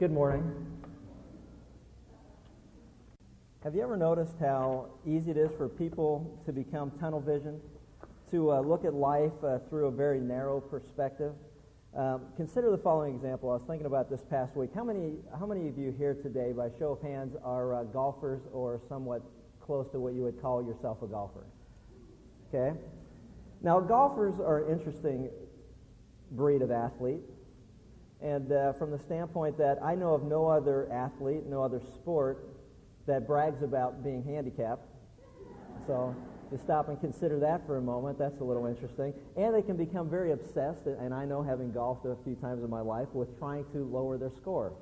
Good morning. Have you ever noticed how easy it is for people to become tunnel vision, to uh, look at life uh, through a very narrow perspective? Um, consider the following example. I was thinking about this past week. How many, how many of you here today, by show of hands, are uh, golfers or somewhat close to what you would call yourself a golfer? Okay? Now, golfers are an interesting breed of athlete. And uh, from the standpoint that I know of no other athlete, no other sport that brags about being handicapped. So to stop and consider that for a moment, that's a little interesting. And they can become very obsessed, and I know having golfed a few times in my life, with trying to lower their score.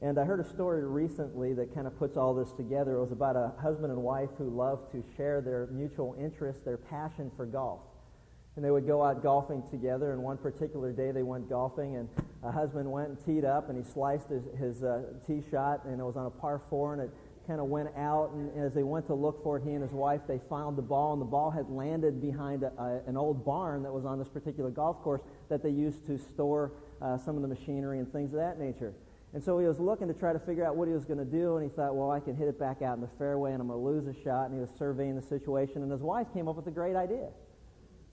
And I heard a story recently that kind of puts all this together. It was about a husband and wife who loved to share their mutual interest, their passion for golf and they would go out golfing together. And one particular day they went golfing, and a husband went and teed up, and he sliced his, his uh, tee shot, and it was on a par four, and it kind of went out. And as they went to look for it, he and his wife, they found the ball, and the ball had landed behind a, a, an old barn that was on this particular golf course that they used to store uh, some of the machinery and things of that nature. And so he was looking to try to figure out what he was going to do, and he thought, well, I can hit it back out in the fairway, and I'm going to lose a shot. And he was surveying the situation, and his wife came up with a great idea.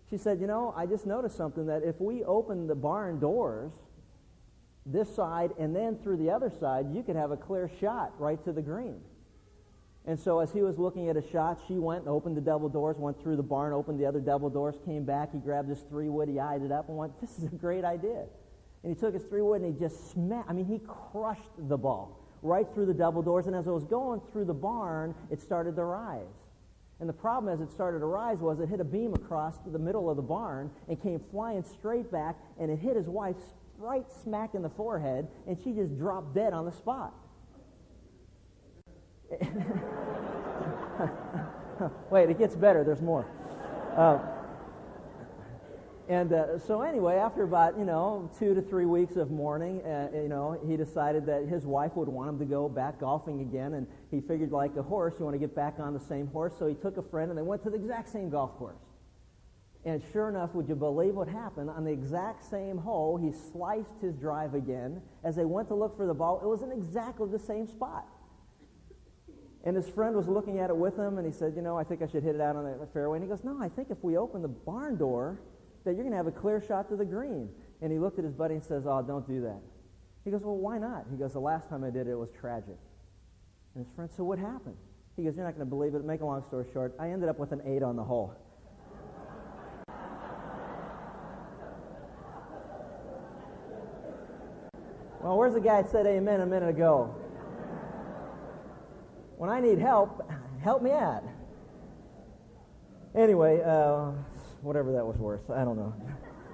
She said, You know, I just noticed something that if we open the barn doors this side and then through the other side, you could have a clear shot right to the green. And so as he was looking at a shot, she went and opened the double doors, went through the barn, opened the other double doors, came back. He grabbed his three wood, he eyed it up, and went, This is a great idea. And he took his three wood and he just smacked, I mean, he crushed the ball right through the double doors. And as it was going through the barn, it started to rise. And the problem as it started to rise was it hit a beam across the middle of the barn and came flying straight back, and it hit his wife right smack in the forehead, and she just dropped dead on the spot. Wait, it gets better. There's more. Uh, and uh, so anyway, after about you know two to three weeks of mourning, uh, you know he decided that his wife would want him to go back golfing again, and he figured like a horse, you want to get back on the same horse. So he took a friend, and they went to the exact same golf course. And sure enough, would you believe what happened? On the exact same hole, he sliced his drive again. As they went to look for the ball, it was in exactly the same spot. And his friend was looking at it with him, and he said, You know, I think I should hit it out on the fairway. And he goes, No, I think if we open the barn door, that you're going to have a clear shot to the green. And he looked at his buddy and says, Oh, don't do that. He goes, Well, why not? He goes, The last time I did it, it was tragic. And his friend, So what happened? He goes, You're not going to believe it. Make a long story short, I ended up with an eight on the hole. Well, where's the guy that said amen a minute ago? When I need help, help me out. Anyway, uh, whatever that was worth. I don't know.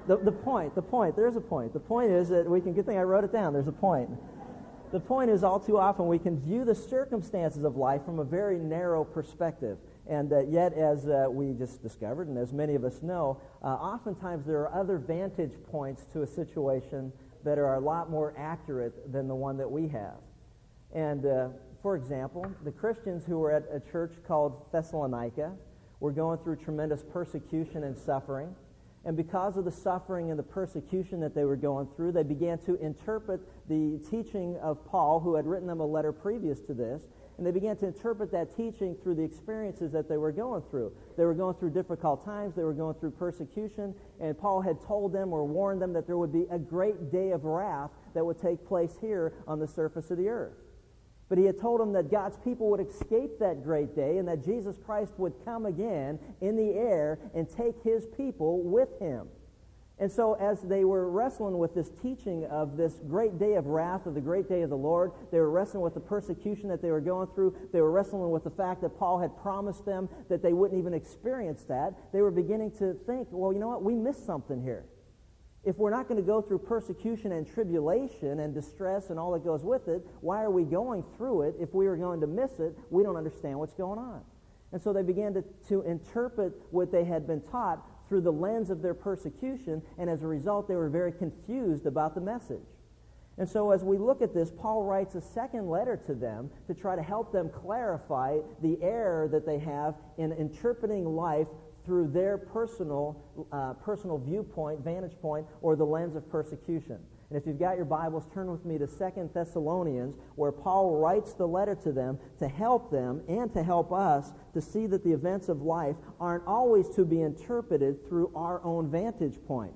The, the point, the point, there's a point. The point is that we can, good thing I wrote it down, there's a point. The point is, all too often, we can view the circumstances of life from a very narrow perspective. And uh, yet, as uh, we just discovered, and as many of us know, uh, oftentimes there are other vantage points to a situation that are a lot more accurate than the one that we have. And, uh, for example, the Christians who were at a church called Thessalonica, were going through tremendous persecution and suffering. And because of the suffering and the persecution that they were going through, they began to interpret the teaching of Paul, who had written them a letter previous to this, and they began to interpret that teaching through the experiences that they were going through. They were going through difficult times, they were going through persecution, and Paul had told them or warned them that there would be a great day of wrath that would take place here on the surface of the earth. But he had told them that God's people would escape that great day and that Jesus Christ would come again in the air and take his people with him. And so, as they were wrestling with this teaching of this great day of wrath, of the great day of the Lord, they were wrestling with the persecution that they were going through. They were wrestling with the fact that Paul had promised them that they wouldn't even experience that. They were beginning to think, well, you know what? We missed something here. If we're not going to go through persecution and tribulation and distress and all that goes with it, why are we going through it? If we are going to miss it, we don't understand what's going on. And so they began to, to interpret what they had been taught through the lens of their persecution, and as a result, they were very confused about the message. And so, as we look at this, Paul writes a second letter to them to try to help them clarify the error that they have in interpreting life through their personal, uh, personal viewpoint, vantage point, or the lens of persecution. And if you've got your Bibles, turn with me to Second Thessalonians, where Paul writes the letter to them to help them and to help us to see that the events of life aren't always to be interpreted through our own vantage point.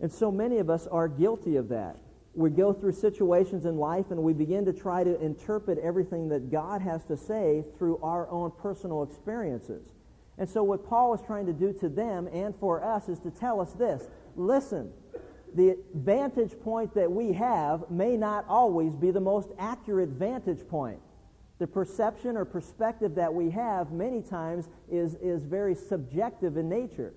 And so many of us are guilty of that. We go through situations in life and we begin to try to interpret everything that God has to say through our own personal experiences. And so what Paul is trying to do to them and for us is to tell us this. Listen, the vantage point that we have may not always be the most accurate vantage point. The perception or perspective that we have many times is, is very subjective in nature.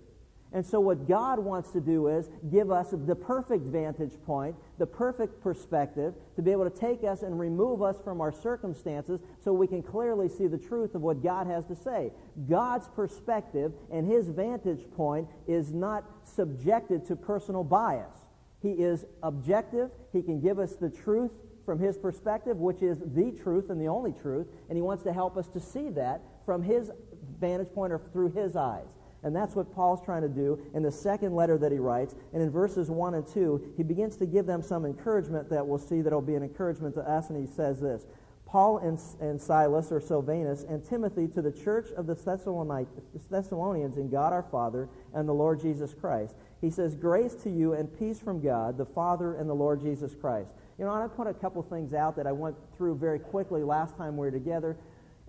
And so, what God wants to do is give us the perfect vantage point, the perfect perspective, to be able to take us and remove us from our circumstances so we can clearly see the truth of what God has to say. God's perspective and his vantage point is not subjected to personal bias. He is objective. He can give us the truth from his perspective, which is the truth and the only truth, and he wants to help us to see that from his vantage point or through his eyes. And that's what Paul's trying to do in the second letter that he writes. And in verses 1 and 2, he begins to give them some encouragement that we'll see that will be an encouragement to us. And he says this Paul and, and Silas, or Silvanus, and Timothy to the church of the Thessalonians in God our Father and the Lord Jesus Christ. He says, Grace to you and peace from God, the Father and the Lord Jesus Christ. You know, I want to put a couple things out that I went through very quickly last time we were together.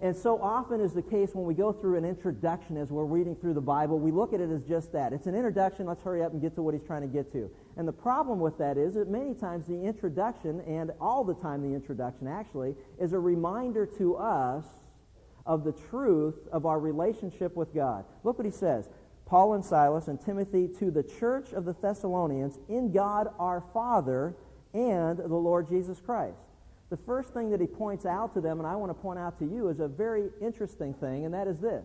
And so often is the case when we go through an introduction as we're reading through the Bible, we look at it as just that. It's an introduction, let's hurry up and get to what he's trying to get to. And the problem with that is that many times the introduction, and all the time the introduction actually, is a reminder to us of the truth of our relationship with God. Look what he says. Paul and Silas and Timothy to the church of the Thessalonians in God our Father and the Lord Jesus Christ. The first thing that he points out to them, and I want to point out to you, is a very interesting thing, and that is this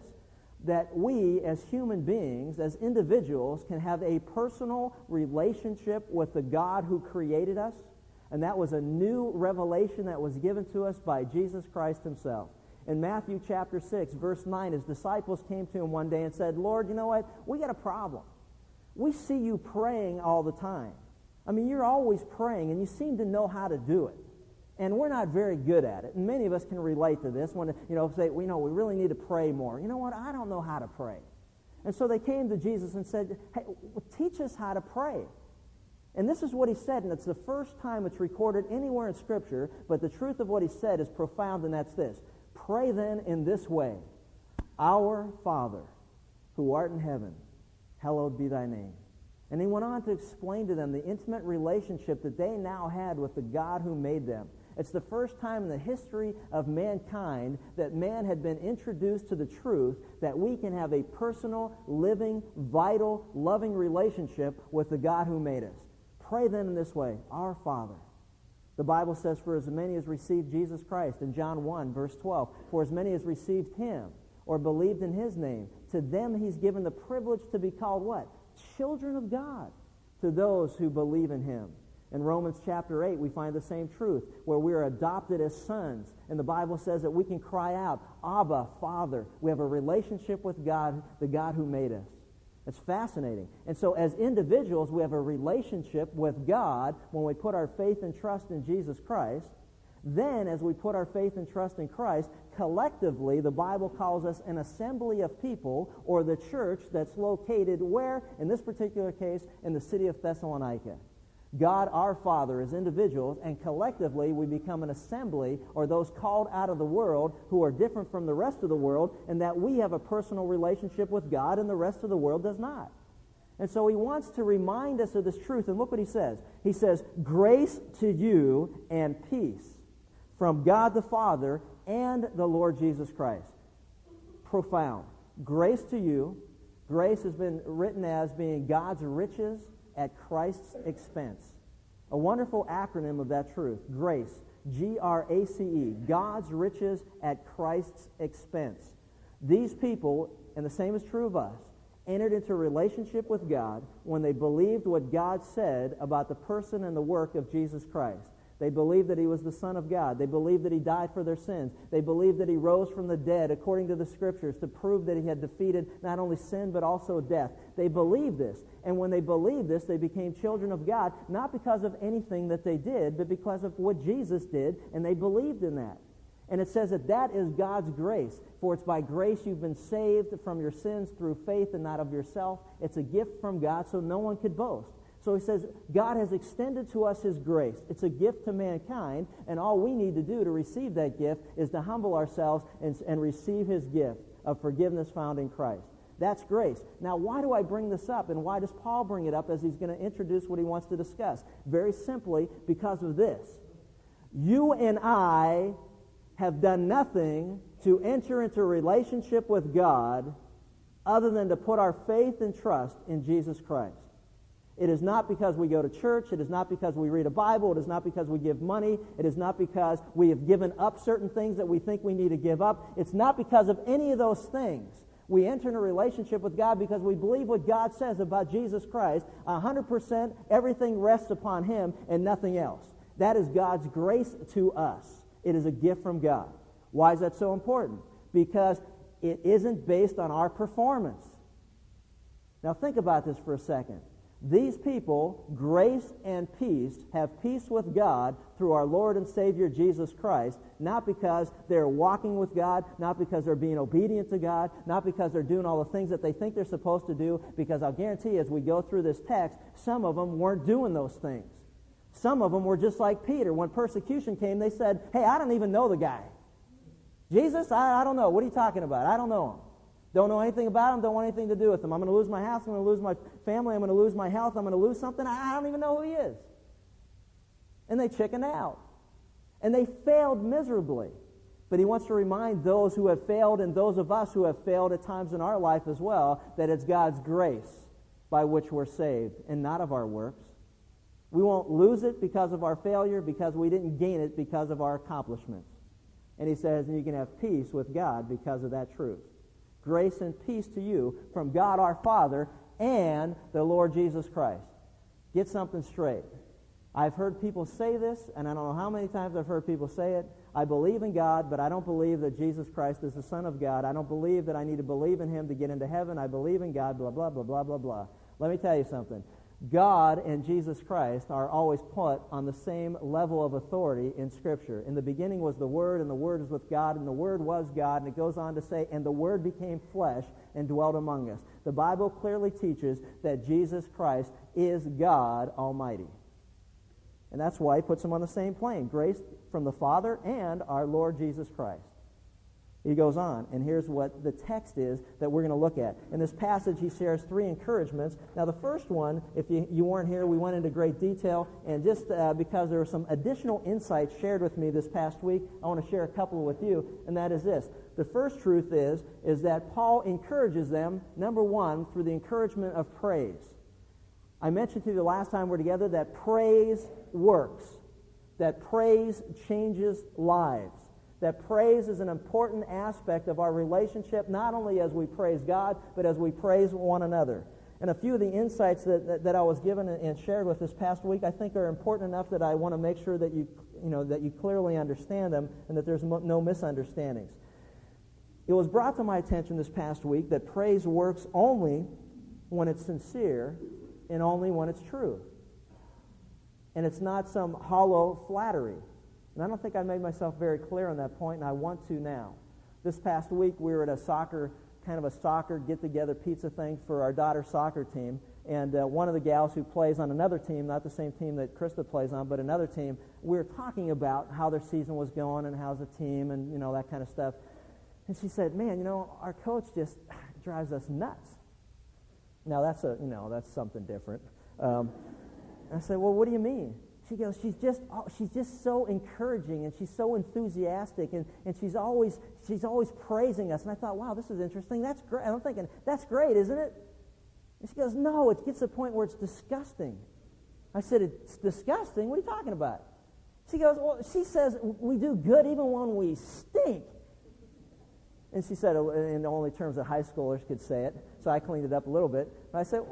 that we as human beings, as individuals, can have a personal relationship with the God who created us. And that was a new revelation that was given to us by Jesus Christ himself in Matthew chapter 6, verse 9, his disciples came to him one day and said, Lord, you know what? We got a problem. We see you praying all the time. I mean, you're always praying, and you seem to know how to do it. And we're not very good at it. And many of us can relate to this when, you know, say, we know we really need to pray more. You know what? I don't know how to pray. And so they came to Jesus and said, hey, teach us how to pray. And this is what he said, and it's the first time it's recorded anywhere in Scripture, but the truth of what he said is profound, and that's this. Pray then in this way Our Father, who art in heaven, hallowed be thy name. And he went on to explain to them the intimate relationship that they now had with the God who made them. It's the first time in the history of mankind that man had been introduced to the truth that we can have a personal, living, vital, loving relationship with the God who made us. Pray then in this way Our Father the Bible says, For as many as received Jesus Christ, in John 1, verse 12, for as many as received him or believed in his name, to them he's given the privilege to be called what? Children of God, to those who believe in him. In Romans chapter 8, we find the same truth, where we are adopted as sons. And the Bible says that we can cry out, Abba, Father. We have a relationship with God, the God who made us. It's fascinating. And so, as individuals, we have a relationship with God when we put our faith and trust in Jesus Christ. Then, as we put our faith and trust in Christ, collectively, the Bible calls us an assembly of people or the church that's located where? In this particular case, in the city of Thessalonica. God our Father as individuals, and collectively we become an assembly or those called out of the world who are different from the rest of the world, and that we have a personal relationship with God and the rest of the world does not. And so he wants to remind us of this truth. And look what he says. He says, Grace to you and peace from God the Father and the Lord Jesus Christ. Profound. Grace to you. Grace has been written as being God's riches at Christ's expense. A wonderful acronym of that truth, GRACE, G R A C E, God's riches at Christ's expense. These people, and the same is true of us, entered into a relationship with God when they believed what God said about the person and the work of Jesus Christ. They believed that he was the Son of God. They believed that he died for their sins. They believed that he rose from the dead according to the Scriptures to prove that he had defeated not only sin but also death. They believed this. And when they believed this, they became children of God, not because of anything that they did, but because of what Jesus did, and they believed in that. And it says that that is God's grace. For it's by grace you've been saved from your sins through faith and not of yourself. It's a gift from God, so no one could boast. So he says, God has extended to us his grace. It's a gift to mankind, and all we need to do to receive that gift is to humble ourselves and, and receive his gift of forgiveness found in Christ. That's grace. Now, why do I bring this up, and why does Paul bring it up as he's going to introduce what he wants to discuss? Very simply, because of this. You and I have done nothing to enter into a relationship with God other than to put our faith and trust in Jesus Christ. It is not because we go to church. It is not because we read a Bible. It is not because we give money. It is not because we have given up certain things that we think we need to give up. It's not because of any of those things. We enter in a relationship with God because we believe what God says about Jesus Christ. 100% everything rests upon Him and nothing else. That is God's grace to us. It is a gift from God. Why is that so important? Because it isn't based on our performance. Now think about this for a second. These people, grace and peace, have peace with God through our Lord and Savior Jesus Christ, not because they're walking with God, not because they're being obedient to God, not because they're doing all the things that they think they're supposed to do, because I'll guarantee as we go through this text, some of them weren't doing those things. Some of them were just like Peter. When persecution came, they said, Hey, I don't even know the guy. Jesus, I, I don't know. What are you talking about? I don't know him. Don't know anything about him, don't want anything to do with him. I'm going to lose my house, I'm going to lose my family, I'm going to lose my health, I'm going to lose something. I don't even know who he is. And they chicken out. And they failed miserably. But he wants to remind those who have failed and those of us who have failed at times in our life as well that it's God's grace by which we're saved and not of our works. We won't lose it because of our failure, because we didn't gain it because of our accomplishments. And he says, and you can have peace with God because of that truth. Grace and peace to you from God our Father and the Lord Jesus Christ. Get something straight. I've heard people say this, and I don't know how many times I've heard people say it. I believe in God, but I don't believe that Jesus Christ is the Son of God. I don't believe that I need to believe in Him to get into heaven. I believe in God, blah, blah, blah, blah, blah, blah. Let me tell you something. God and Jesus Christ are always put on the same level of authority in Scripture. In the beginning was the Word, and the Word is with God, and the Word was God. And it goes on to say, and the Word became flesh and dwelt among us. The Bible clearly teaches that Jesus Christ is God Almighty. And that's why he puts them on the same plane grace from the Father and our Lord Jesus Christ. He goes on, and here's what the text is that we're going to look at. In this passage, he shares three encouragements. Now, the first one, if you, you weren't here, we went into great detail, and just uh, because there were some additional insights shared with me this past week, I want to share a couple with you, and that is this. The first truth is, is that Paul encourages them, number one, through the encouragement of praise. I mentioned to you the last time we're together that praise works, that praise changes lives that praise is an important aspect of our relationship, not only as we praise God, but as we praise one another. And a few of the insights that, that, that I was given and shared with this past week, I think are important enough that I want to make sure that you, you, know, that you clearly understand them and that there's no misunderstandings. It was brought to my attention this past week that praise works only when it's sincere and only when it's true. And it's not some hollow flattery. And I don't think I made myself very clear on that point, and I want to now. This past week, we were at a soccer, kind of a soccer get-together pizza thing for our daughter's soccer team. And uh, one of the gals who plays on another team, not the same team that Krista plays on, but another team, we were talking about how their season was going and how's the team and, you know, that kind of stuff. And she said, man, you know, our coach just drives us nuts. Now, that's a, you know, that's something different. Um, I said, well, what do you mean? She goes, she's just, she's just so encouraging and she's so enthusiastic and, and she's always, she's always praising us. And I thought, wow, this is interesting. That's great. I'm thinking, that's great, isn't it? And she goes, no, it gets to the point where it's disgusting. I said, it's disgusting? What are you talking about? She goes, well, she says we do good even when we stink. And she said, uh, in only terms that high schoolers could say it. So I cleaned it up a little bit. But I said,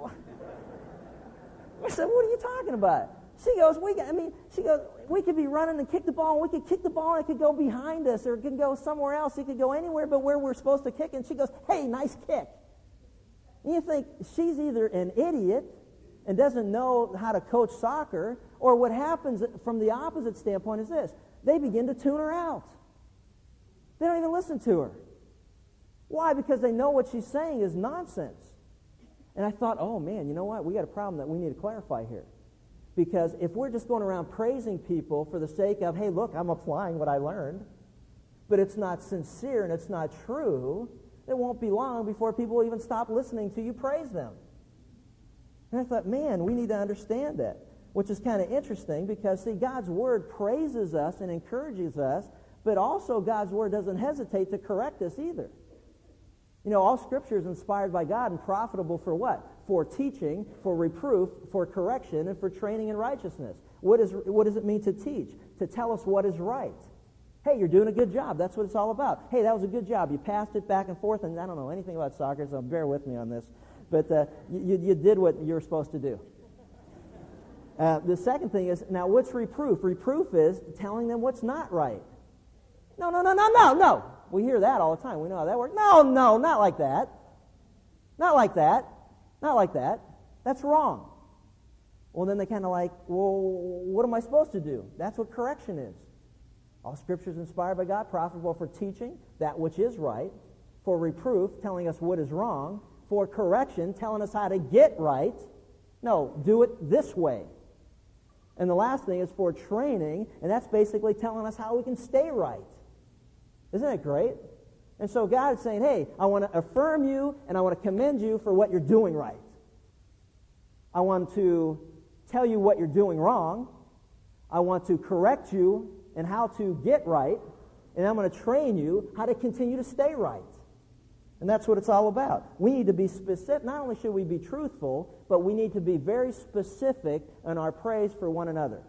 I said, what are you talking about? She goes, we, I mean, she goes, we could be running and kick the ball, and we could kick the ball, and it could go behind us, or it could go somewhere else. It could go anywhere but where we're supposed to kick. And she goes, hey, nice kick. And you think she's either an idiot and doesn't know how to coach soccer, or what happens from the opposite standpoint is this they begin to tune her out. They don't even listen to her. Why? Because they know what she's saying is nonsense. And I thought, oh man, you know what? We got a problem that we need to clarify here. Because if we're just going around praising people for the sake of, hey, look, I'm applying what I learned, but it's not sincere and it's not true, it won't be long before people even stop listening to you praise them. And I thought, man, we need to understand that, which is kind of interesting because, see, God's Word praises us and encourages us, but also God's Word doesn't hesitate to correct us either. You know, all Scripture is inspired by God and profitable for what? For teaching, for reproof, for correction, and for training in righteousness. What, is, what does it mean to teach? To tell us what is right. Hey, you're doing a good job. That's what it's all about. Hey, that was a good job. You passed it back and forth, and I don't know anything about soccer, so bear with me on this. But uh, you, you did what you were supposed to do. Uh, the second thing is now, what's reproof? Reproof is telling them what's not right. No, no, no, no, no, no. We hear that all the time. We know how that works. No, no, not like that. Not like that. Not like that. That's wrong. Well, then they kind of like, well, what am I supposed to do? That's what correction is. All scripture is inspired by God, profitable for teaching, that which is right, for reproof, telling us what is wrong, for correction, telling us how to get right. No, do it this way. And the last thing is for training, and that's basically telling us how we can stay right. Isn't that great? And so God is saying, hey, I want to affirm you and I want to commend you for what you're doing right. I want to tell you what you're doing wrong. I want to correct you in how to get right. And I'm going to train you how to continue to stay right. And that's what it's all about. We need to be specific. Not only should we be truthful, but we need to be very specific in our praise for one another.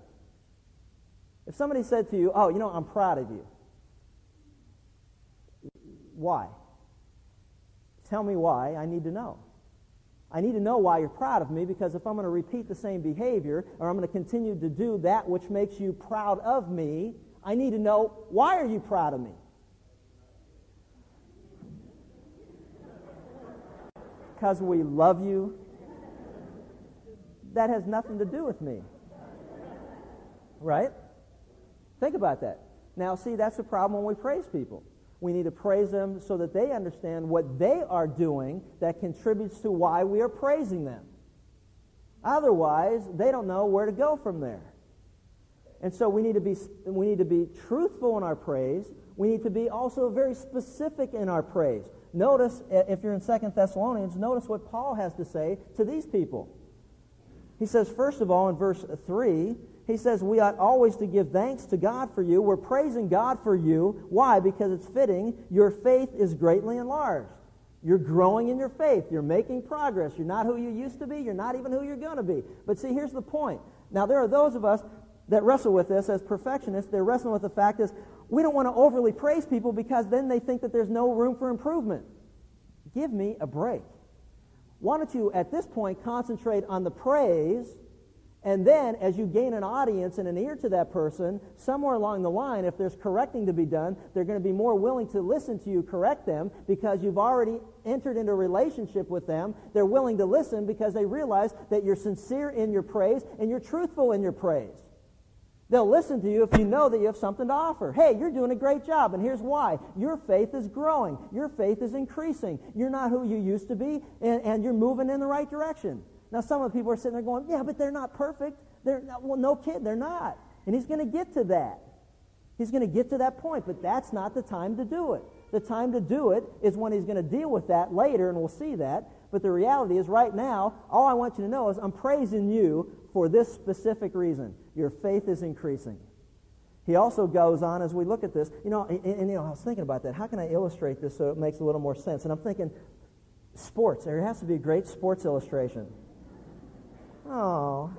If somebody said to you, Oh, you know, I'm proud of you. Why? Tell me why. I need to know. I need to know why you're proud of me because if I'm going to repeat the same behavior or I'm going to continue to do that which makes you proud of me, I need to know why are you proud of me? Because we love you. That has nothing to do with me. Right? Think about that. Now, see, that's the problem when we praise people. We need to praise them so that they understand what they are doing that contributes to why we are praising them. Otherwise, they don't know where to go from there. And so we need to be we need to be truthful in our praise. We need to be also very specific in our praise. Notice if you're in Second Thessalonians, notice what Paul has to say to these people. He says first of all in verse 3, he says we ought always to give thanks to God for you. We're praising God for you. Why? Because it's fitting. Your faith is greatly enlarged. You're growing in your faith. You're making progress. You're not who you used to be. You're not even who you're going to be. But see, here's the point. Now, there are those of us that wrestle with this as perfectionists. They're wrestling with the fact is we don't want to overly praise people because then they think that there's no room for improvement. Give me a break. Why don't you, at this point, concentrate on the praise and then, as you gain an audience and an ear to that person, somewhere along the line, if there's correcting to be done, they're going to be more willing to listen to you correct them because you've already entered into a relationship with them. They're willing to listen because they realize that you're sincere in your praise and you're truthful in your praise. They'll listen to you if you know that you have something to offer. Hey, you're doing a great job, and here's why. Your faith is growing. Your faith is increasing. You're not who you used to be, and, and you're moving in the right direction. Now, some of the people are sitting there going, yeah, but they're not perfect. They're not, well, no kid, they're not. And he's going to get to that. He's going to get to that point, but that's not the time to do it. The time to do it is when he's going to deal with that later, and we'll see that. But the reality is, right now, all I want you to know is I'm praising you for this specific reason. Your faith is increasing. He also goes on as we look at this, you know, and, and, you know, I was thinking about that. How can I illustrate this so it makes a little more sense? And I'm thinking, sports. There has to be a great sports illustration. Oh.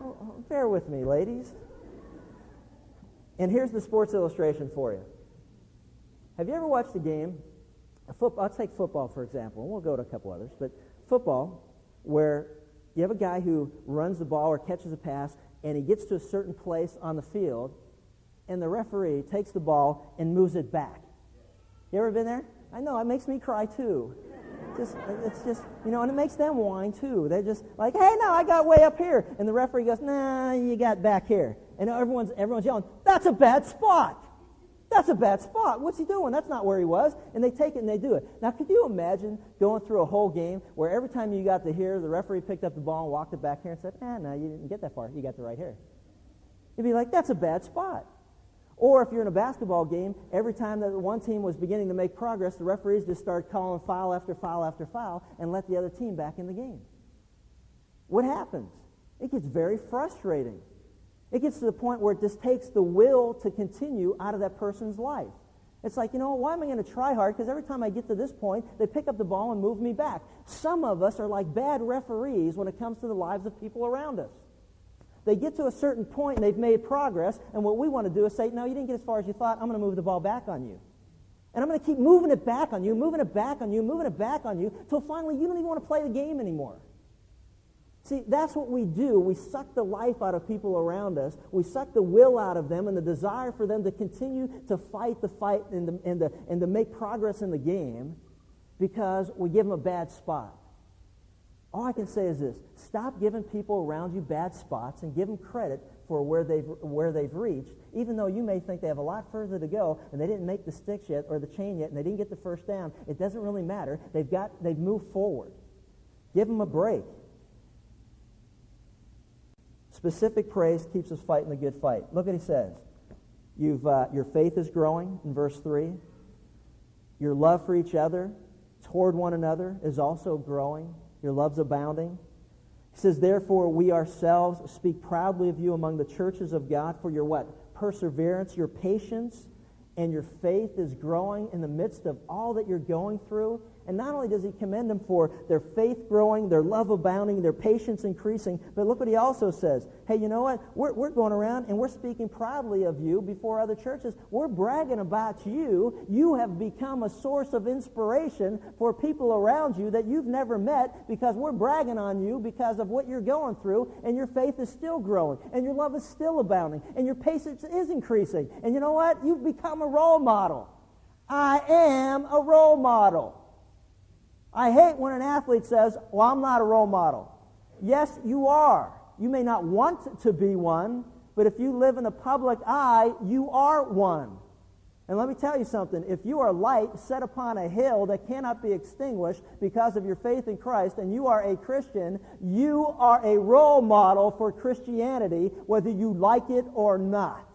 oh. oh. Bear with me, ladies. And here's the sports illustration for you. Have you ever watched a game? A football, I'll take football, for example, and we'll go to a couple others, but football, where you have a guy who runs the ball or catches a pass, and he gets to a certain place on the field, and the referee takes the ball and moves it back. You ever been there? I know, it makes me cry too. Just, it's just, you know, and it makes them whine too. They're just like, hey, no, I got way up here. And the referee goes, nah, you got back here. And everyone's, everyone's yelling, that's a bad spot. That's a bad spot. What's he doing? That's not where he was. And they take it and they do it. Now, could you imagine going through a whole game where every time you got to here, the referee picked up the ball and walked it back here and said, ah, no, you didn't get that far. You got the right here. You'd be like, that's a bad spot. Or if you're in a basketball game, every time that one team was beginning to make progress, the referees just start calling foul after foul after foul and let the other team back in the game. What happens? It gets very frustrating. It gets to the point where it just takes the will to continue out of that person's life. It's like, you know, why am I going to try hard? Because every time I get to this point, they pick up the ball and move me back. Some of us are like bad referees when it comes to the lives of people around us. They get to a certain point and they've made progress, and what we want to do is say, No, you didn't get as far as you thought. I'm going to move the ball back on you. And I'm going to keep moving it back on you, moving it back on you, moving it back on you, until finally you don't even want to play the game anymore. See, that's what we do. We suck the life out of people around us. We suck the will out of them and the desire for them to continue to fight the fight and to, and to, and to make progress in the game because we give them a bad spot. All I can say is this stop giving people around you bad spots and give them credit for where they've, where they've reached, even though you may think they have a lot further to go and they didn't make the sticks yet or the chain yet and they didn't get the first down. It doesn't really matter. They've, got, they've moved forward. Give them a break. Specific praise keeps us fighting the good fight. Look what he says. You've, uh, your faith is growing in verse 3. Your love for each other toward one another is also growing. Your love's abounding. He says, Therefore, we ourselves speak proudly of you among the churches of God for your what? Perseverance, your patience, and your faith is growing in the midst of all that you're going through. And not only does he commend them for their faith growing, their love abounding, their patience increasing, but look what he also says. Hey, you know what? We're, we're going around and we're speaking proudly of you before other churches. We're bragging about you. You have become a source of inspiration for people around you that you've never met because we're bragging on you because of what you're going through, and your faith is still growing, and your love is still abounding, and your patience is increasing. And you know what? You've become a role model. I am a role model. I hate when an athlete says, Well, I'm not a role model. Yes, you are. You may not want to be one, but if you live in the public eye, you are one. And let me tell you something. If you are light set upon a hill that cannot be extinguished because of your faith in Christ, and you are a Christian, you are a role model for Christianity, whether you like it or not.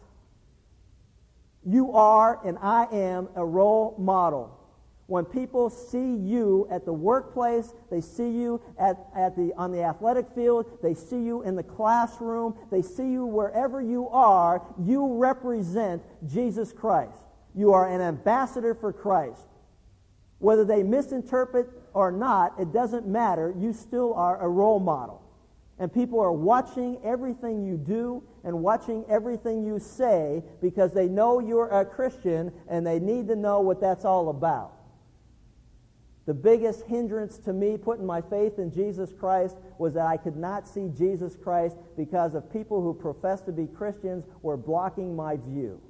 You are, and I am, a role model. When people see you at the workplace, they see you at, at the, on the athletic field, they see you in the classroom, they see you wherever you are, you represent Jesus Christ. You are an ambassador for Christ. Whether they misinterpret or not, it doesn't matter. You still are a role model. And people are watching everything you do and watching everything you say because they know you're a Christian and they need to know what that's all about. The biggest hindrance to me putting my faith in Jesus Christ was that I could not see Jesus Christ because of people who professed to be Christians were blocking my view.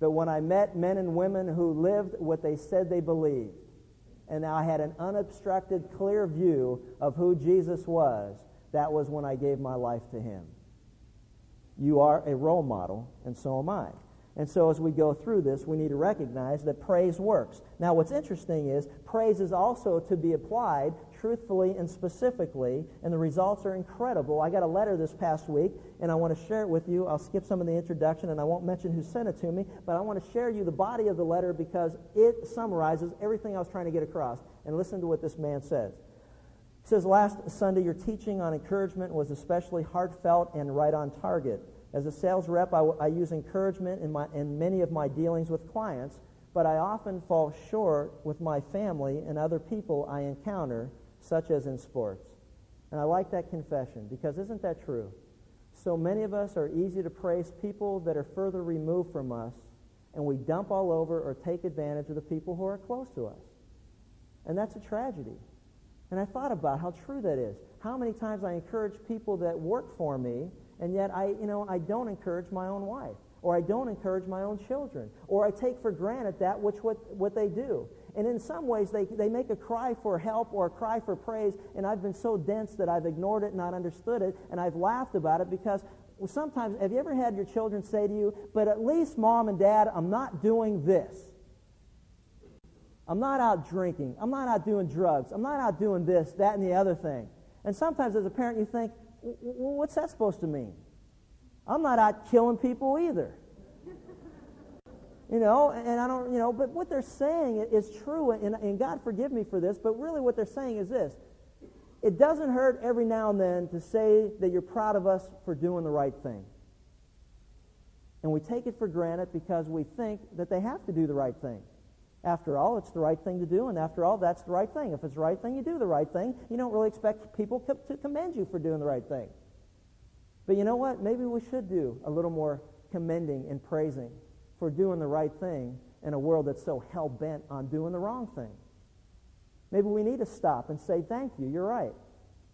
But when I met men and women who lived what they said they believed, and I had an unobstructed, clear view of who Jesus was, that was when I gave my life to him. You are a role model, and so am I. And so as we go through this, we need to recognize that praise works. Now, what's interesting is praise is also to be applied truthfully and specifically, and the results are incredible. I got a letter this past week, and I want to share it with you. I'll skip some of the introduction, and I won't mention who sent it to me, but I want to share you the body of the letter because it summarizes everything I was trying to get across. And listen to what this man says. He says, Last Sunday, your teaching on encouragement was especially heartfelt and right on target. As a sales rep, I, I use encouragement in, my, in many of my dealings with clients, but I often fall short with my family and other people I encounter, such as in sports. And I like that confession because isn't that true? So many of us are easy to praise people that are further removed from us, and we dump all over or take advantage of the people who are close to us. And that's a tragedy. And I thought about how true that is. how many times I encourage people that work for me, and yet I, you know, I don't encourage my own wife, or I don't encourage my own children, or I take for granted that which what, what they do. And in some ways, they, they make a cry for help or a cry for praise, and I've been so dense that I've ignored it, not understood it, and I've laughed about it because sometimes, have you ever had your children say to you, but at least mom and dad, I'm not doing this? I'm not out drinking. I'm not out doing drugs. I'm not out doing this, that, and the other thing. And sometimes as a parent, you think, what's that supposed to mean? I'm not out killing people either. You know, and I don't, you know, but what they're saying is true, and, and God forgive me for this, but really what they're saying is this. It doesn't hurt every now and then to say that you're proud of us for doing the right thing. And we take it for granted because we think that they have to do the right thing. After all, it's the right thing to do, and after all, that's the right thing. If it's the right thing, you do the right thing. You don't really expect people to commend you for doing the right thing. But you know what? Maybe we should do a little more commending and praising for doing the right thing in a world that's so hell bent on doing the wrong thing. Maybe we need to stop and say, Thank you, you're right.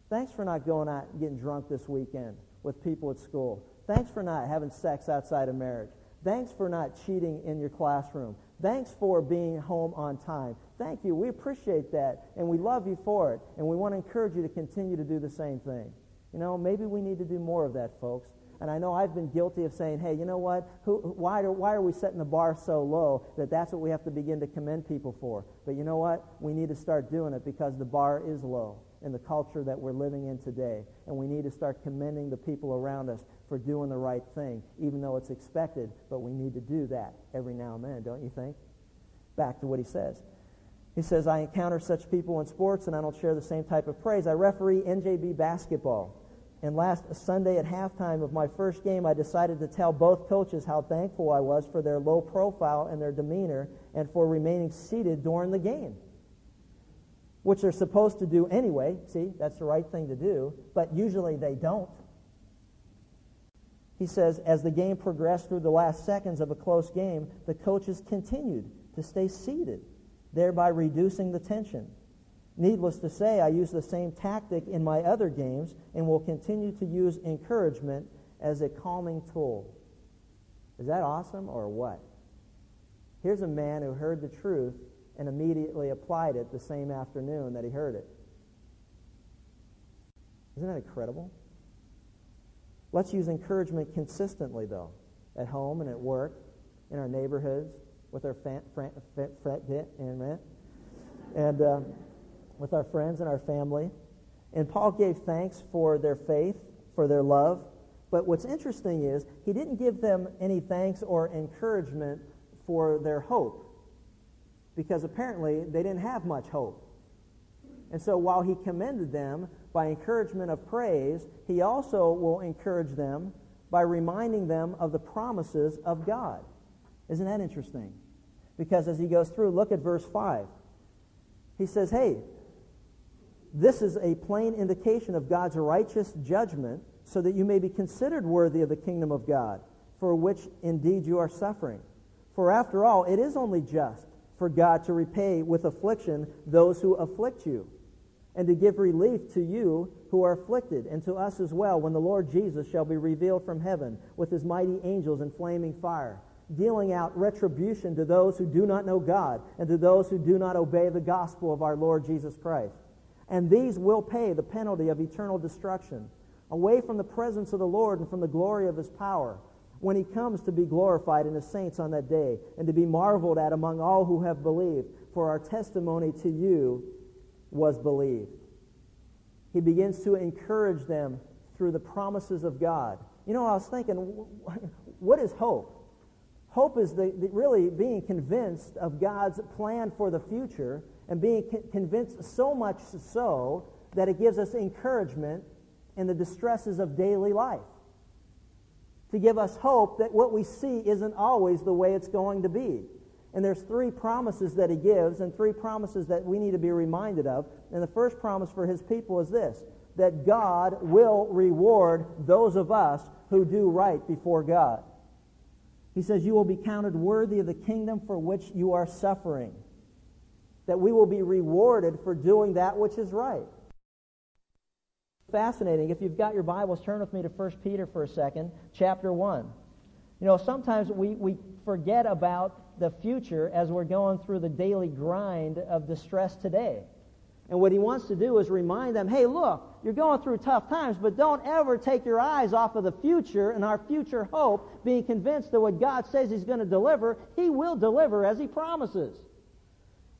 Thanks for not going out and getting drunk this weekend with people at school. Thanks for not having sex outside of marriage. Thanks for not cheating in your classroom. Thanks for being home on time. Thank you. We appreciate that, and we love you for it, and we want to encourage you to continue to do the same thing. You know, maybe we need to do more of that, folks. And I know I've been guilty of saying, hey, you know what? Who, why, are, why are we setting the bar so low that that's what we have to begin to commend people for? But you know what? We need to start doing it because the bar is low in the culture that we're living in today. And we need to start commending the people around us for doing the right thing, even though it's expected. But we need to do that every now and then, don't you think? Back to what he says. He says, I encounter such people in sports and I don't share the same type of praise. I referee NJB basketball. And last Sunday at halftime of my first game, I decided to tell both coaches how thankful I was for their low profile and their demeanor and for remaining seated during the game, which they're supposed to do anyway. See, that's the right thing to do, but usually they don't. He says, as the game progressed through the last seconds of a close game, the coaches continued to stay seated, thereby reducing the tension. Needless to say, I use the same tactic in my other games and will continue to use encouragement as a calming tool. Is that awesome or what? Here's a man who heard the truth and immediately applied it the same afternoon that he heard it. Isn't that incredible? Let's use encouragement consistently, though, at home and at work, in our neighborhoods, with our fan, fran, fran, and. Uh, with our friends and our family. And Paul gave thanks for their faith, for their love. But what's interesting is he didn't give them any thanks or encouragement for their hope because apparently they didn't have much hope. And so while he commended them by encouragement of praise, he also will encourage them by reminding them of the promises of God. Isn't that interesting? Because as he goes through, look at verse 5. He says, Hey, this is a plain indication of God's righteous judgment, so that you may be considered worthy of the kingdom of God, for which indeed you are suffering. For after all, it is only just for God to repay with affliction those who afflict you, and to give relief to you who are afflicted, and to us as well, when the Lord Jesus shall be revealed from heaven with his mighty angels in flaming fire, dealing out retribution to those who do not know God, and to those who do not obey the gospel of our Lord Jesus Christ. And these will pay the penalty of eternal destruction, away from the presence of the Lord and from the glory of his power, when he comes to be glorified in the saints on that day, and to be marveled at among all who have believed, for our testimony to you was believed. He begins to encourage them through the promises of God. You know, I was thinking, what is hope? Hope is the, the, really being convinced of God's plan for the future and being convinced so much so that it gives us encouragement in the distresses of daily life. To give us hope that what we see isn't always the way it's going to be. And there's three promises that he gives and three promises that we need to be reminded of. And the first promise for his people is this that God will reward those of us who do right before God. He says, You will be counted worthy of the kingdom for which you are suffering that we will be rewarded for doing that which is right. Fascinating. If you've got your Bibles, turn with me to 1 Peter for a second, chapter 1. You know, sometimes we, we forget about the future as we're going through the daily grind of distress today. And what he wants to do is remind them, hey, look, you're going through tough times, but don't ever take your eyes off of the future and our future hope, being convinced that what God says he's going to deliver, he will deliver as he promises.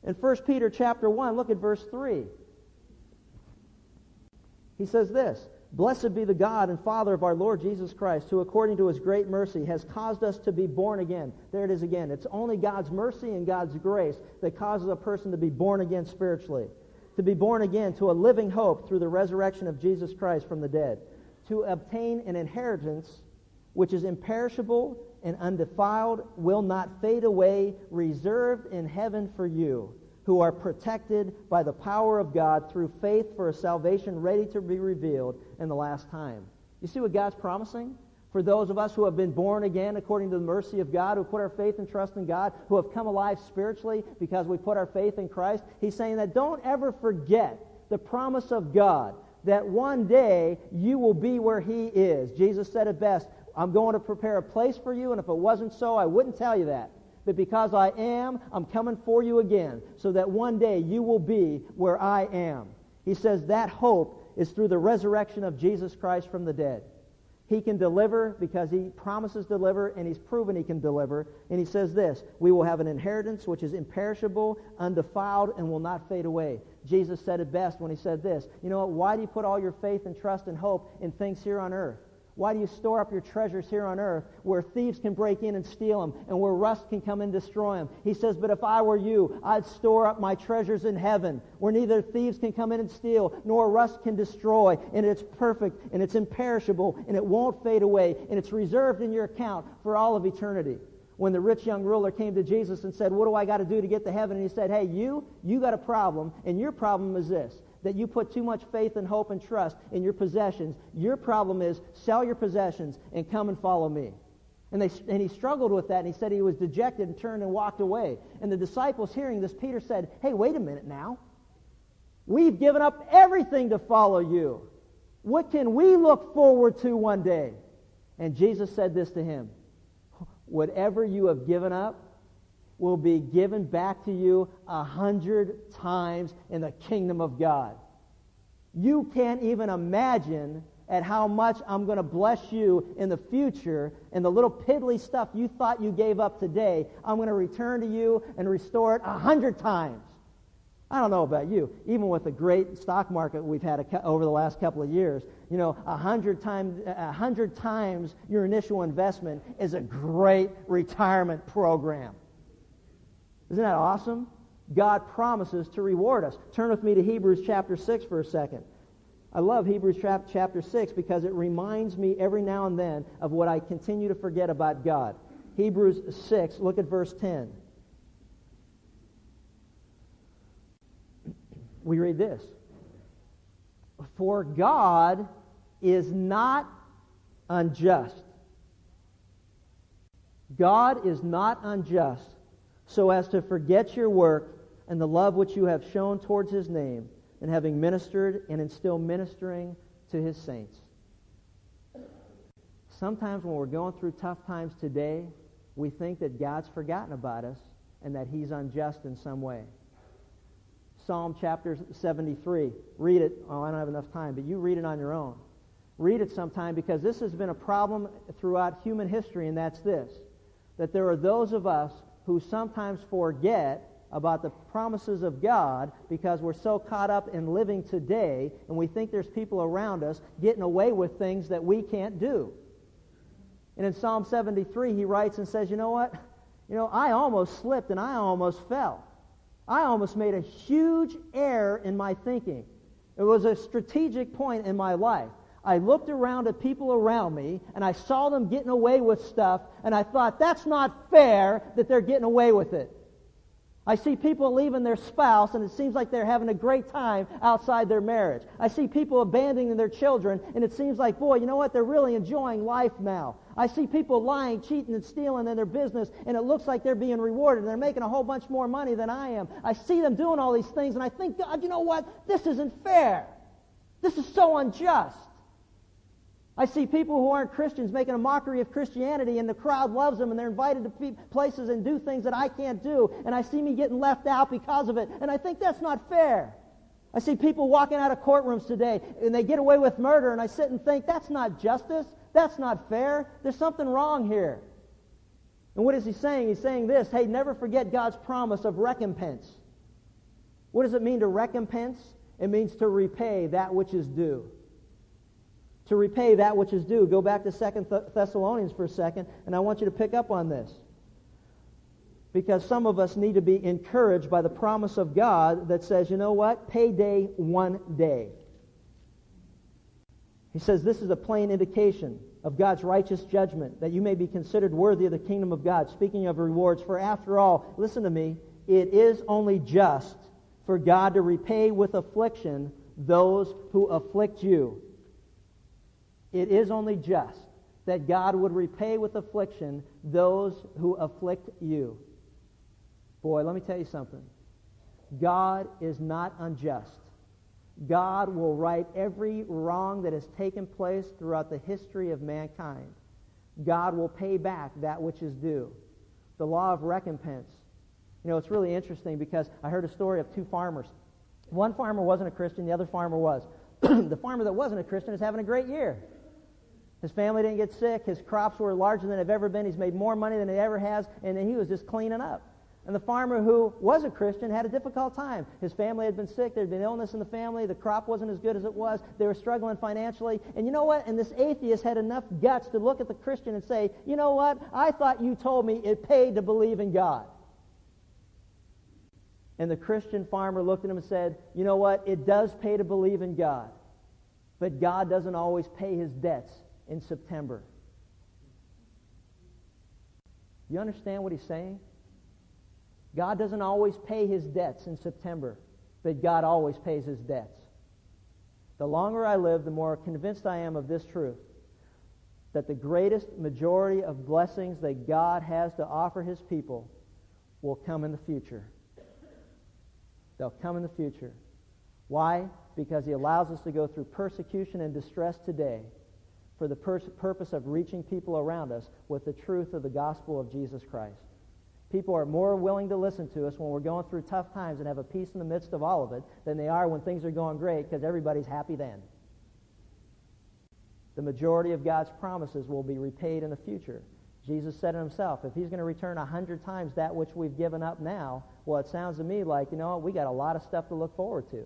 In 1 Peter chapter 1, look at verse 3. He says this, Blessed be the God and Father of our Lord Jesus Christ, who according to his great mercy has caused us to be born again. There it is again. It's only God's mercy and God's grace that causes a person to be born again spiritually to be born again to a living hope through the resurrection of Jesus Christ from the dead, to obtain an inheritance which is imperishable and undefiled, will not fade away, reserved in heaven for you, who are protected by the power of God through faith for a salvation ready to be revealed in the last time. You see what God's promising? For those of us who have been born again according to the mercy of God, who put our faith and trust in God, who have come alive spiritually because we put our faith in Christ, he's saying that don't ever forget the promise of God that one day you will be where he is. Jesus said it best, I'm going to prepare a place for you, and if it wasn't so, I wouldn't tell you that. But because I am, I'm coming for you again, so that one day you will be where I am. He says that hope is through the resurrection of Jesus Christ from the dead. He can deliver because he promises deliver and he's proven he can deliver. And he says this, we will have an inheritance which is imperishable, undefiled, and will not fade away. Jesus said it best when he said this, you know what, why do you put all your faith and trust and hope in things here on earth? Why do you store up your treasures here on earth where thieves can break in and steal them and where rust can come and destroy them? He says, But if I were you, I'd store up my treasures in heaven where neither thieves can come in and steal nor rust can destroy. And it's perfect and it's imperishable and it won't fade away and it's reserved in your account for all of eternity. When the rich young ruler came to Jesus and said, What do I got to do to get to heaven? And he said, Hey, you, you got a problem, and your problem is this that you put too much faith and hope and trust in your possessions. Your problem is sell your possessions and come and follow me. And, they, and he struggled with that, and he said he was dejected and turned and walked away. And the disciples, hearing this, Peter said, Hey, wait a minute now. We've given up everything to follow you. What can we look forward to one day? And Jesus said this to him Whatever you have given up, will be given back to you a hundred times in the kingdom of God. You can't even imagine at how much I'm going to bless you in the future and the little piddly stuff you thought you gave up today, I'm going to return to you and restore it a hundred times. I don't know about you. Even with the great stock market we've had over the last couple of years, you know, a hundred times, a hundred times your initial investment is a great retirement program. Isn't that awesome? God promises to reward us. Turn with me to Hebrews chapter 6 for a second. I love Hebrews chapter 6 because it reminds me every now and then of what I continue to forget about God. Hebrews 6, look at verse 10. We read this For God is not unjust. God is not unjust so as to forget your work and the love which you have shown towards his name, and having ministered and still ministering to his saints. Sometimes when we're going through tough times today, we think that God's forgotten about us and that he's unjust in some way. Psalm chapter 73. Read it. Oh, I don't have enough time, but you read it on your own. Read it sometime because this has been a problem throughout human history, and that's this that there are those of us who sometimes forget about the promises of God because we're so caught up in living today and we think there's people around us getting away with things that we can't do. And in Psalm 73, he writes and says, You know what? You know, I almost slipped and I almost fell. I almost made a huge error in my thinking. It was a strategic point in my life. I looked around at people around me and I saw them getting away with stuff and I thought, that's not fair that they're getting away with it. I see people leaving their spouse and it seems like they're having a great time outside their marriage. I see people abandoning their children and it seems like, boy, you know what? They're really enjoying life now. I see people lying, cheating, and stealing in their business and it looks like they're being rewarded and they're making a whole bunch more money than I am. I see them doing all these things and I think, God, you know what? This isn't fair. This is so unjust. I see people who aren't Christians making a mockery of Christianity, and the crowd loves them, and they're invited to places and do things that I can't do, and I see me getting left out because of it, and I think that's not fair. I see people walking out of courtrooms today, and they get away with murder, and I sit and think, that's not justice. That's not fair. There's something wrong here. And what is he saying? He's saying this hey, never forget God's promise of recompense. What does it mean to recompense? It means to repay that which is due to repay that which is due. Go back to Second Thessalonians for a second, and I want you to pick up on this. Because some of us need to be encouraged by the promise of God that says, you know what? Payday one day. He says this is a plain indication of God's righteous judgment, that you may be considered worthy of the kingdom of God. Speaking of rewards, for after all, listen to me, it is only just for God to repay with affliction those who afflict you it is only just that God would repay with affliction those who afflict you. Boy, let me tell you something. God is not unjust. God will right every wrong that has taken place throughout the history of mankind. God will pay back that which is due. The law of recompense. You know, it's really interesting because I heard a story of two farmers. One farmer wasn't a Christian, the other farmer was. the farmer that wasn't a Christian is having a great year. His family didn't get sick. His crops were larger than they've ever been. He's made more money than he ever has, and he was just cleaning up. And the farmer who was a Christian had a difficult time. His family had been sick. There had been illness in the family. The crop wasn't as good as it was. They were struggling financially. And you know what? And this atheist had enough guts to look at the Christian and say, you know what? I thought you told me it paid to believe in God. And the Christian farmer looked at him and said, you know what? It does pay to believe in God. But God doesn't always pay his debts in September. You understand what he's saying? God doesn't always pay his debts in September, but God always pays his debts. The longer I live, the more convinced I am of this truth that the greatest majority of blessings that God has to offer his people will come in the future. They'll come in the future. Why? Because he allows us to go through persecution and distress today for the pur- purpose of reaching people around us with the truth of the gospel of Jesus Christ. People are more willing to listen to us when we're going through tough times and have a peace in the midst of all of it than they are when things are going great because everybody's happy then. The majority of God's promises will be repaid in the future. Jesus said it himself, if he's going to return a hundred times that which we've given up now, well, it sounds to me like, you know, we got a lot of stuff to look forward to.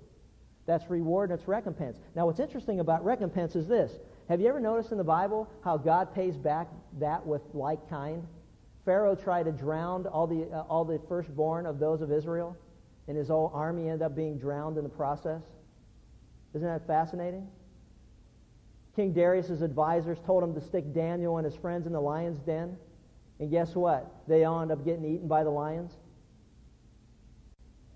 That's reward and it's recompense. Now, what's interesting about recompense is this. Have you ever noticed in the Bible how God pays back that with like kind? Pharaoh tried to drown all the, uh, all the firstborn of those of Israel, and his whole army ended up being drowned in the process. Isn't that fascinating? King Darius' advisors told him to stick Daniel and his friends in the lion's den. And guess what? They all end up getting eaten by the lions.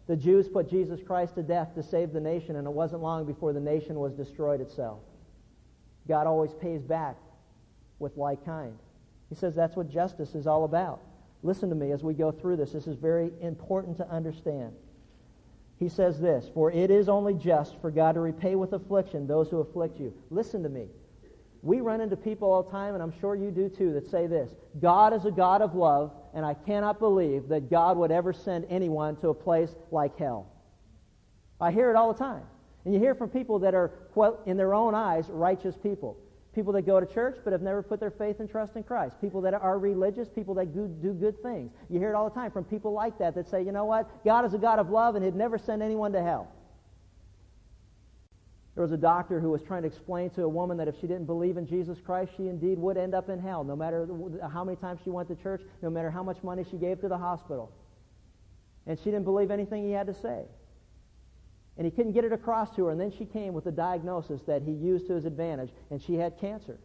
The Jews put Jesus Christ to death to save the nation, and it wasn't long before the nation was destroyed itself. God always pays back with like kind. He says that's what justice is all about. Listen to me as we go through this. This is very important to understand. He says this For it is only just for God to repay with affliction those who afflict you. Listen to me. We run into people all the time, and I'm sure you do too, that say this God is a God of love, and I cannot believe that God would ever send anyone to a place like hell. I hear it all the time. And you hear from people that are, quote, in their own eyes, righteous people. People that go to church but have never put their faith and trust in Christ. People that are religious, people that do, do good things. You hear it all the time from people like that that say, you know what? God is a God of love and he'd never send anyone to hell. There was a doctor who was trying to explain to a woman that if she didn't believe in Jesus Christ, she indeed would end up in hell, no matter how many times she went to church, no matter how much money she gave to the hospital. And she didn't believe anything he had to say. And he couldn't get it across to her. And then she came with a diagnosis that he used to his advantage, and she had cancer.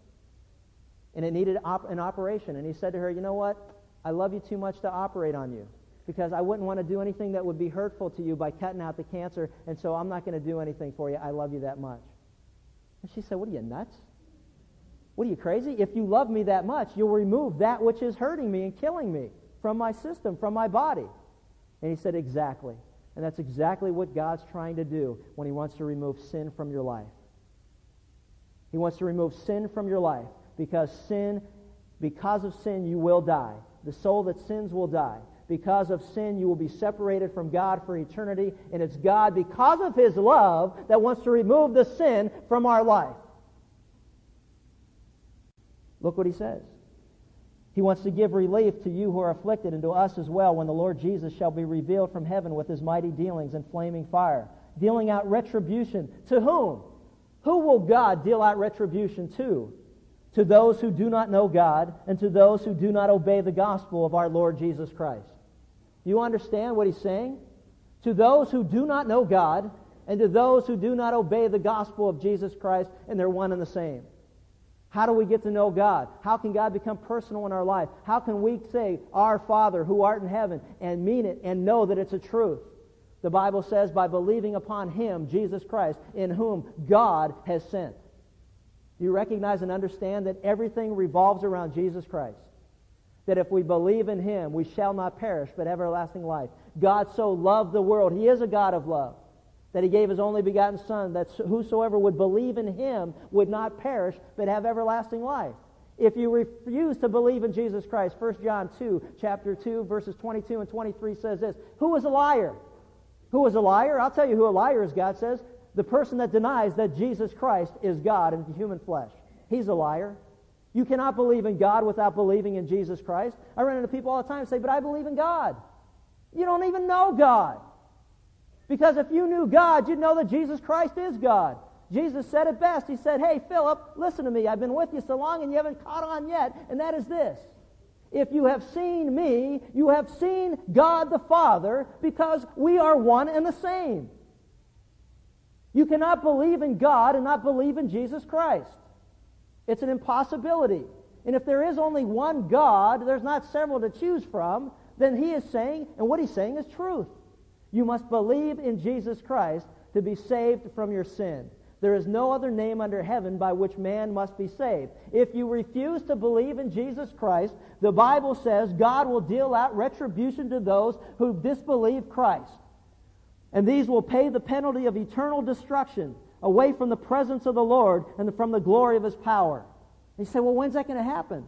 And it needed op- an operation. And he said to her, You know what? I love you too much to operate on you because I wouldn't want to do anything that would be hurtful to you by cutting out the cancer, and so I'm not going to do anything for you. I love you that much. And she said, What are you, nuts? What are you, crazy? If you love me that much, you'll remove that which is hurting me and killing me from my system, from my body. And he said, Exactly. And that's exactly what God's trying to do when He wants to remove sin from your life. He wants to remove sin from your life because sin, because of sin, you will die. The soul that sins will die. Because of sin, you will be separated from God for eternity, and it's God, because of His love, that wants to remove the sin from our life. Look what He says. He wants to give relief to you who are afflicted and to us as well when the Lord Jesus shall be revealed from heaven with his mighty dealings in flaming fire, dealing out retribution. To whom? Who will God deal out retribution to? To those who do not know God and to those who do not obey the gospel of our Lord Jesus Christ. You understand what he's saying? To those who do not know God and to those who do not obey the gospel of Jesus Christ, and they're one and the same. How do we get to know God? How can God become personal in our life? How can we say, Our Father who art in heaven, and mean it and know that it's a truth? The Bible says, by believing upon Him, Jesus Christ, in whom God has sent. You recognize and understand that everything revolves around Jesus Christ? That if we believe in Him, we shall not perish, but everlasting life. God so loved the world. He is a God of love that he gave his only begotten Son, that whosoever would believe in him would not perish, but have everlasting life. If you refuse to believe in Jesus Christ, 1 John 2, chapter 2, verses 22 and 23 says this Who is a liar? Who is a liar? I'll tell you who a liar is, God says. The person that denies that Jesus Christ is God in human flesh. He's a liar. You cannot believe in God without believing in Jesus Christ. I run into people all the time and say, But I believe in God. You don't even know God. Because if you knew God, you'd know that Jesus Christ is God. Jesus said it best. He said, Hey, Philip, listen to me. I've been with you so long and you haven't caught on yet, and that is this. If you have seen me, you have seen God the Father because we are one and the same. You cannot believe in God and not believe in Jesus Christ. It's an impossibility. And if there is only one God, there's not several to choose from, then he is saying, and what he's saying is truth. You must believe in Jesus Christ to be saved from your sin. There is no other name under heaven by which man must be saved. If you refuse to believe in Jesus Christ, the Bible says God will deal out retribution to those who disbelieve Christ. And these will pay the penalty of eternal destruction away from the presence of the Lord and from the glory of his power. And you say, well, when's that going to happen?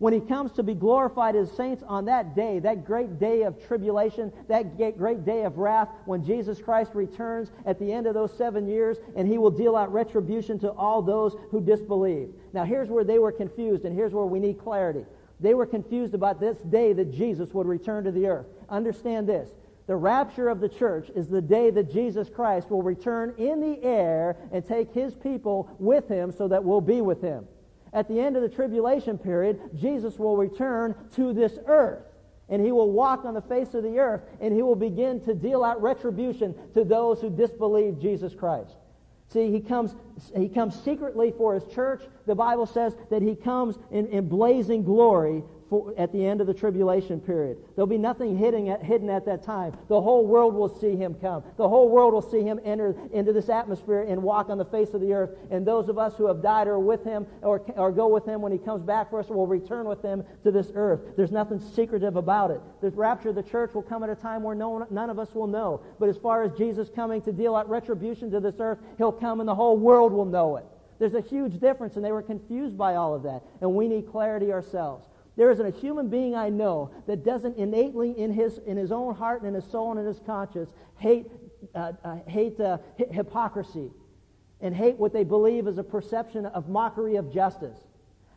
When he comes to be glorified as saints on that day, that great day of tribulation, that great day of wrath, when Jesus Christ returns at the end of those seven years, and he will deal out retribution to all those who disbelieve. Now, here's where they were confused, and here's where we need clarity. They were confused about this day that Jesus would return to the earth. Understand this. The rapture of the church is the day that Jesus Christ will return in the air and take his people with him so that we'll be with him. At the end of the tribulation period, Jesus will return to this earth. And he will walk on the face of the earth and he will begin to deal out retribution to those who disbelieve Jesus Christ. See, he comes, he comes secretly for his church. The Bible says that he comes in, in blazing glory for, at the end of the tribulation period. There'll be nothing hidden at, hidden at that time. The whole world will see him come. The whole world will see him enter into this atmosphere and walk on the face of the earth. And those of us who have died or with him or, or go with him when he comes back for us or will return with him to this earth. There's nothing secretive about it. The rapture of the church will come at a time where no none of us will know. But as far as Jesus coming to deal out retribution to this earth, he'll come and the whole world will know it. There's a huge difference, and they were confused by all of that. And we need clarity ourselves. There isn't a human being I know that doesn't innately in his, in his own heart and in his soul and in his conscience hate, uh, uh, hate uh, hi- hypocrisy and hate what they believe is a perception of mockery of justice.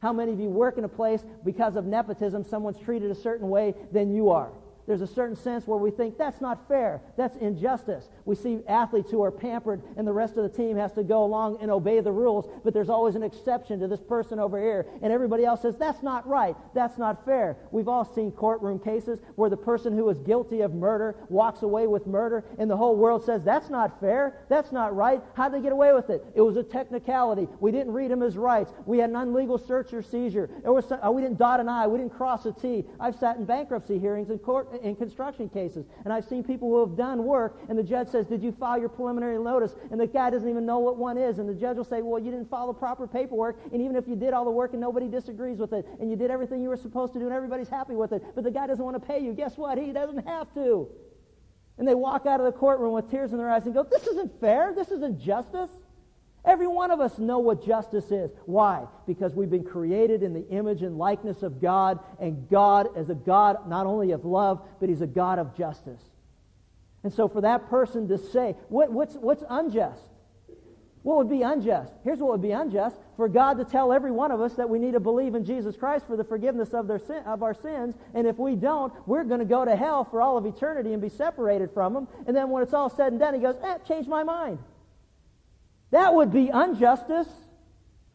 How many of you work in a place because of nepotism, someone's treated a certain way than you are? There's a certain sense where we think that's not fair. That's injustice. We see athletes who are pampered and the rest of the team has to go along and obey the rules, but there's always an exception to this person over here. And everybody else says, that's not right. That's not fair. We've all seen courtroom cases where the person who is guilty of murder walks away with murder and the whole world says, that's not fair. That's not right. How'd they get away with it? It was a technicality. We didn't read him his rights. We had an unlegal search or seizure. Uh, we didn't dot an I. We didn't cross a T. I've sat in bankruptcy hearings in court in construction cases. And I've seen people who have done work, and the judge says, Did you file your preliminary notice? And the guy doesn't even know what one is. And the judge will say, Well, you didn't follow the proper paperwork. And even if you did all the work and nobody disagrees with it, and you did everything you were supposed to do and everybody's happy with it, but the guy doesn't want to pay you, guess what? He doesn't have to. And they walk out of the courtroom with tears in their eyes and go, This isn't fair. This isn't justice. Every one of us know what justice is. Why? Because we've been created in the image and likeness of God, and God is a God not only of love, but He's a God of justice. And so for that person to say, what, what's, what's unjust? What would be unjust? Here's what would be unjust for God to tell every one of us that we need to believe in Jesus Christ for the forgiveness of, their sin, of our sins, and if we don't, we're going to go to hell for all of eternity and be separated from Him. And then when it's all said and done, He goes, eh, change my mind. That would be injustice.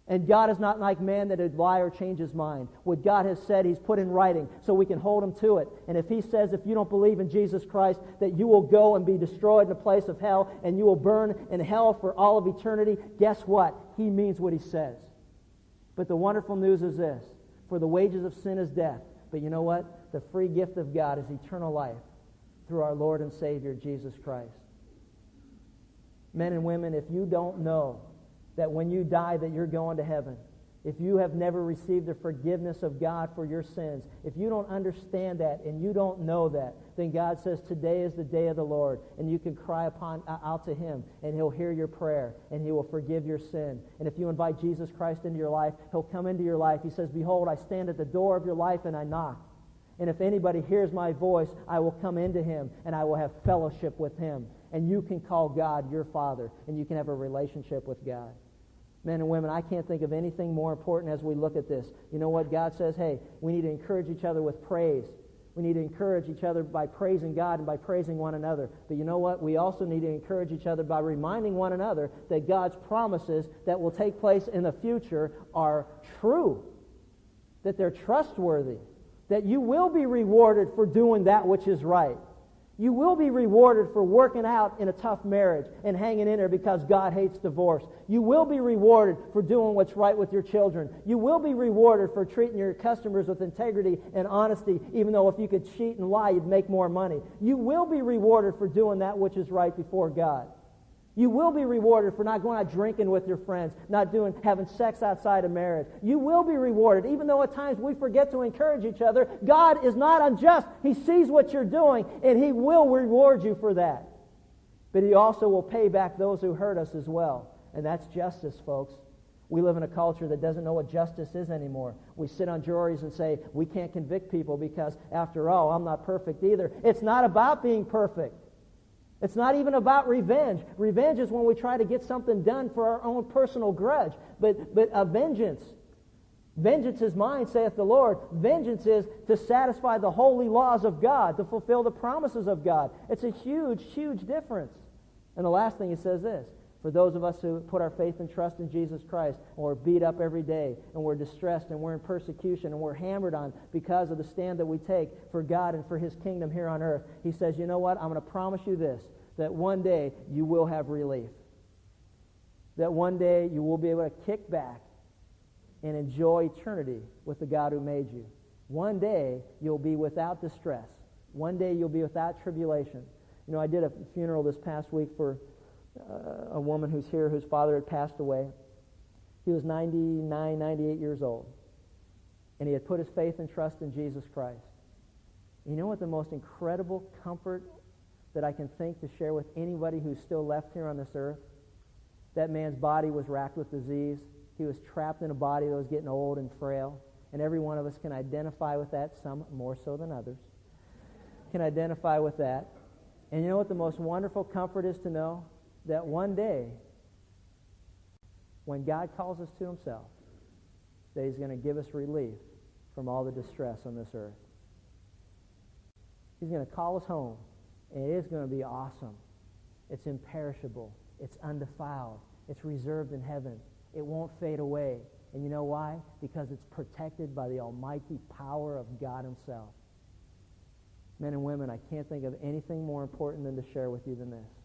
And God is not like man that would lie or change his mind. What God has said, he's put in writing so we can hold him to it. And if he says, if you don't believe in Jesus Christ, that you will go and be destroyed in a place of hell and you will burn in hell for all of eternity, guess what? He means what he says. But the wonderful news is this for the wages of sin is death. But you know what? The free gift of God is eternal life through our Lord and Savior, Jesus Christ. Men and women, if you don't know that when you die that you're going to heaven, if you have never received the forgiveness of God for your sins, if you don't understand that and you don't know that, then God says today is the day of the Lord, and you can cry upon uh, out to Him, and He'll hear your prayer, and He will forgive your sin. And if you invite Jesus Christ into your life, He'll come into your life. He says, "Behold, I stand at the door of your life and I knock." And if anybody hears my voice, I will come into him and I will have fellowship with him. And you can call God your Father and you can have a relationship with God. Men and women, I can't think of anything more important as we look at this. You know what? God says, hey, we need to encourage each other with praise. We need to encourage each other by praising God and by praising one another. But you know what? We also need to encourage each other by reminding one another that God's promises that will take place in the future are true, that they're trustworthy, that you will be rewarded for doing that which is right. You will be rewarded for working out in a tough marriage and hanging in there because God hates divorce. You will be rewarded for doing what's right with your children. You will be rewarded for treating your customers with integrity and honesty, even though if you could cheat and lie, you'd make more money. You will be rewarded for doing that which is right before God. You will be rewarded for not going out drinking with your friends, not doing having sex outside of marriage. You will be rewarded, even though at times we forget to encourage each other. God is not unjust. He sees what you're doing, and He will reward you for that. But He also will pay back those who hurt us as well. And that's justice, folks. We live in a culture that doesn't know what justice is anymore. We sit on juries and say, we can't convict people because, after all, I'm not perfect either. It's not about being perfect. It's not even about revenge. Revenge is when we try to get something done for our own personal grudge. But, but a vengeance, vengeance is mine, saith the Lord. Vengeance is to satisfy the holy laws of God, to fulfill the promises of God. It's a huge, huge difference. And the last thing he says this for those of us who put our faith and trust in Jesus Christ, and we're beat up every day, and we're distressed, and we're in persecution, and we're hammered on because of the stand that we take for God and for His kingdom here on earth, He says, you know what? I'm going to promise you this, that one day you will have relief. That one day you will be able to kick back and enjoy eternity with the God who made you. One day you'll be without distress. One day you'll be without tribulation. You know, I did a funeral this past week for Uh, a woman who's here whose father had passed away. He was 99, 98 years old. And he had put his faith and trust in Jesus Christ. You know what the most incredible comfort that I can think to share with anybody who's still left here on this earth? That man's body was racked with disease. He was trapped in a body that was getting old and frail. And every one of us can identify with that, some more so than others. Can identify with that. And you know what the most wonderful comfort is to know? That one day, when God calls us to himself, that he's going to give us relief from all the distress on this earth. He's going to call us home, and it is going to be awesome. It's imperishable. It's undefiled. It's reserved in heaven. It won't fade away. And you know why? Because it's protected by the almighty power of God himself. Men and women, I can't think of anything more important than to share with you than this.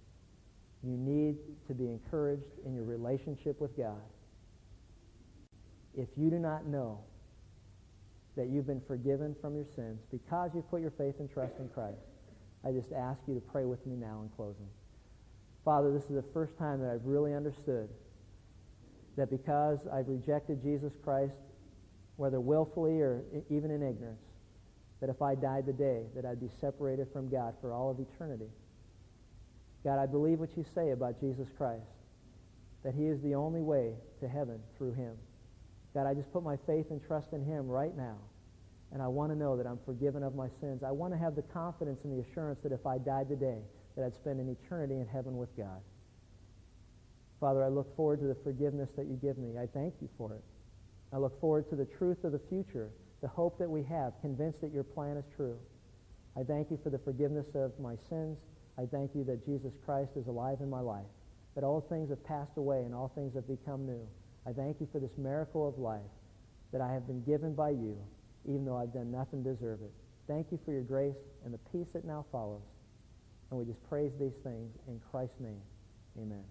You need to be encouraged in your relationship with God. If you do not know that you've been forgiven from your sins because you've put your faith and trust in Christ, I just ask you to pray with me now in closing. Father, this is the first time that I've really understood that because I've rejected Jesus Christ, whether willfully or even in ignorance, that if I died today, that I'd be separated from God for all of eternity. God, I believe what you say about Jesus Christ. that he is the only way to heaven through him. God, I just put my faith and trust in him right now. And I want to know that I'm forgiven of my sins. I want to have the confidence and the assurance that if I died today, that I'd spend an eternity in heaven with God. Father, I look forward to the forgiveness that you give me. I thank you for it. I look forward to the truth of the future, the hope that we have, convinced that your plan is true. I thank you for the forgiveness of my sins. I thank you that Jesus Christ is alive in my life, that all things have passed away and all things have become new. I thank you for this miracle of life that I have been given by you, even though I've done nothing to deserve it. Thank you for your grace and the peace that now follows. And we just praise these things in Christ's name. Amen.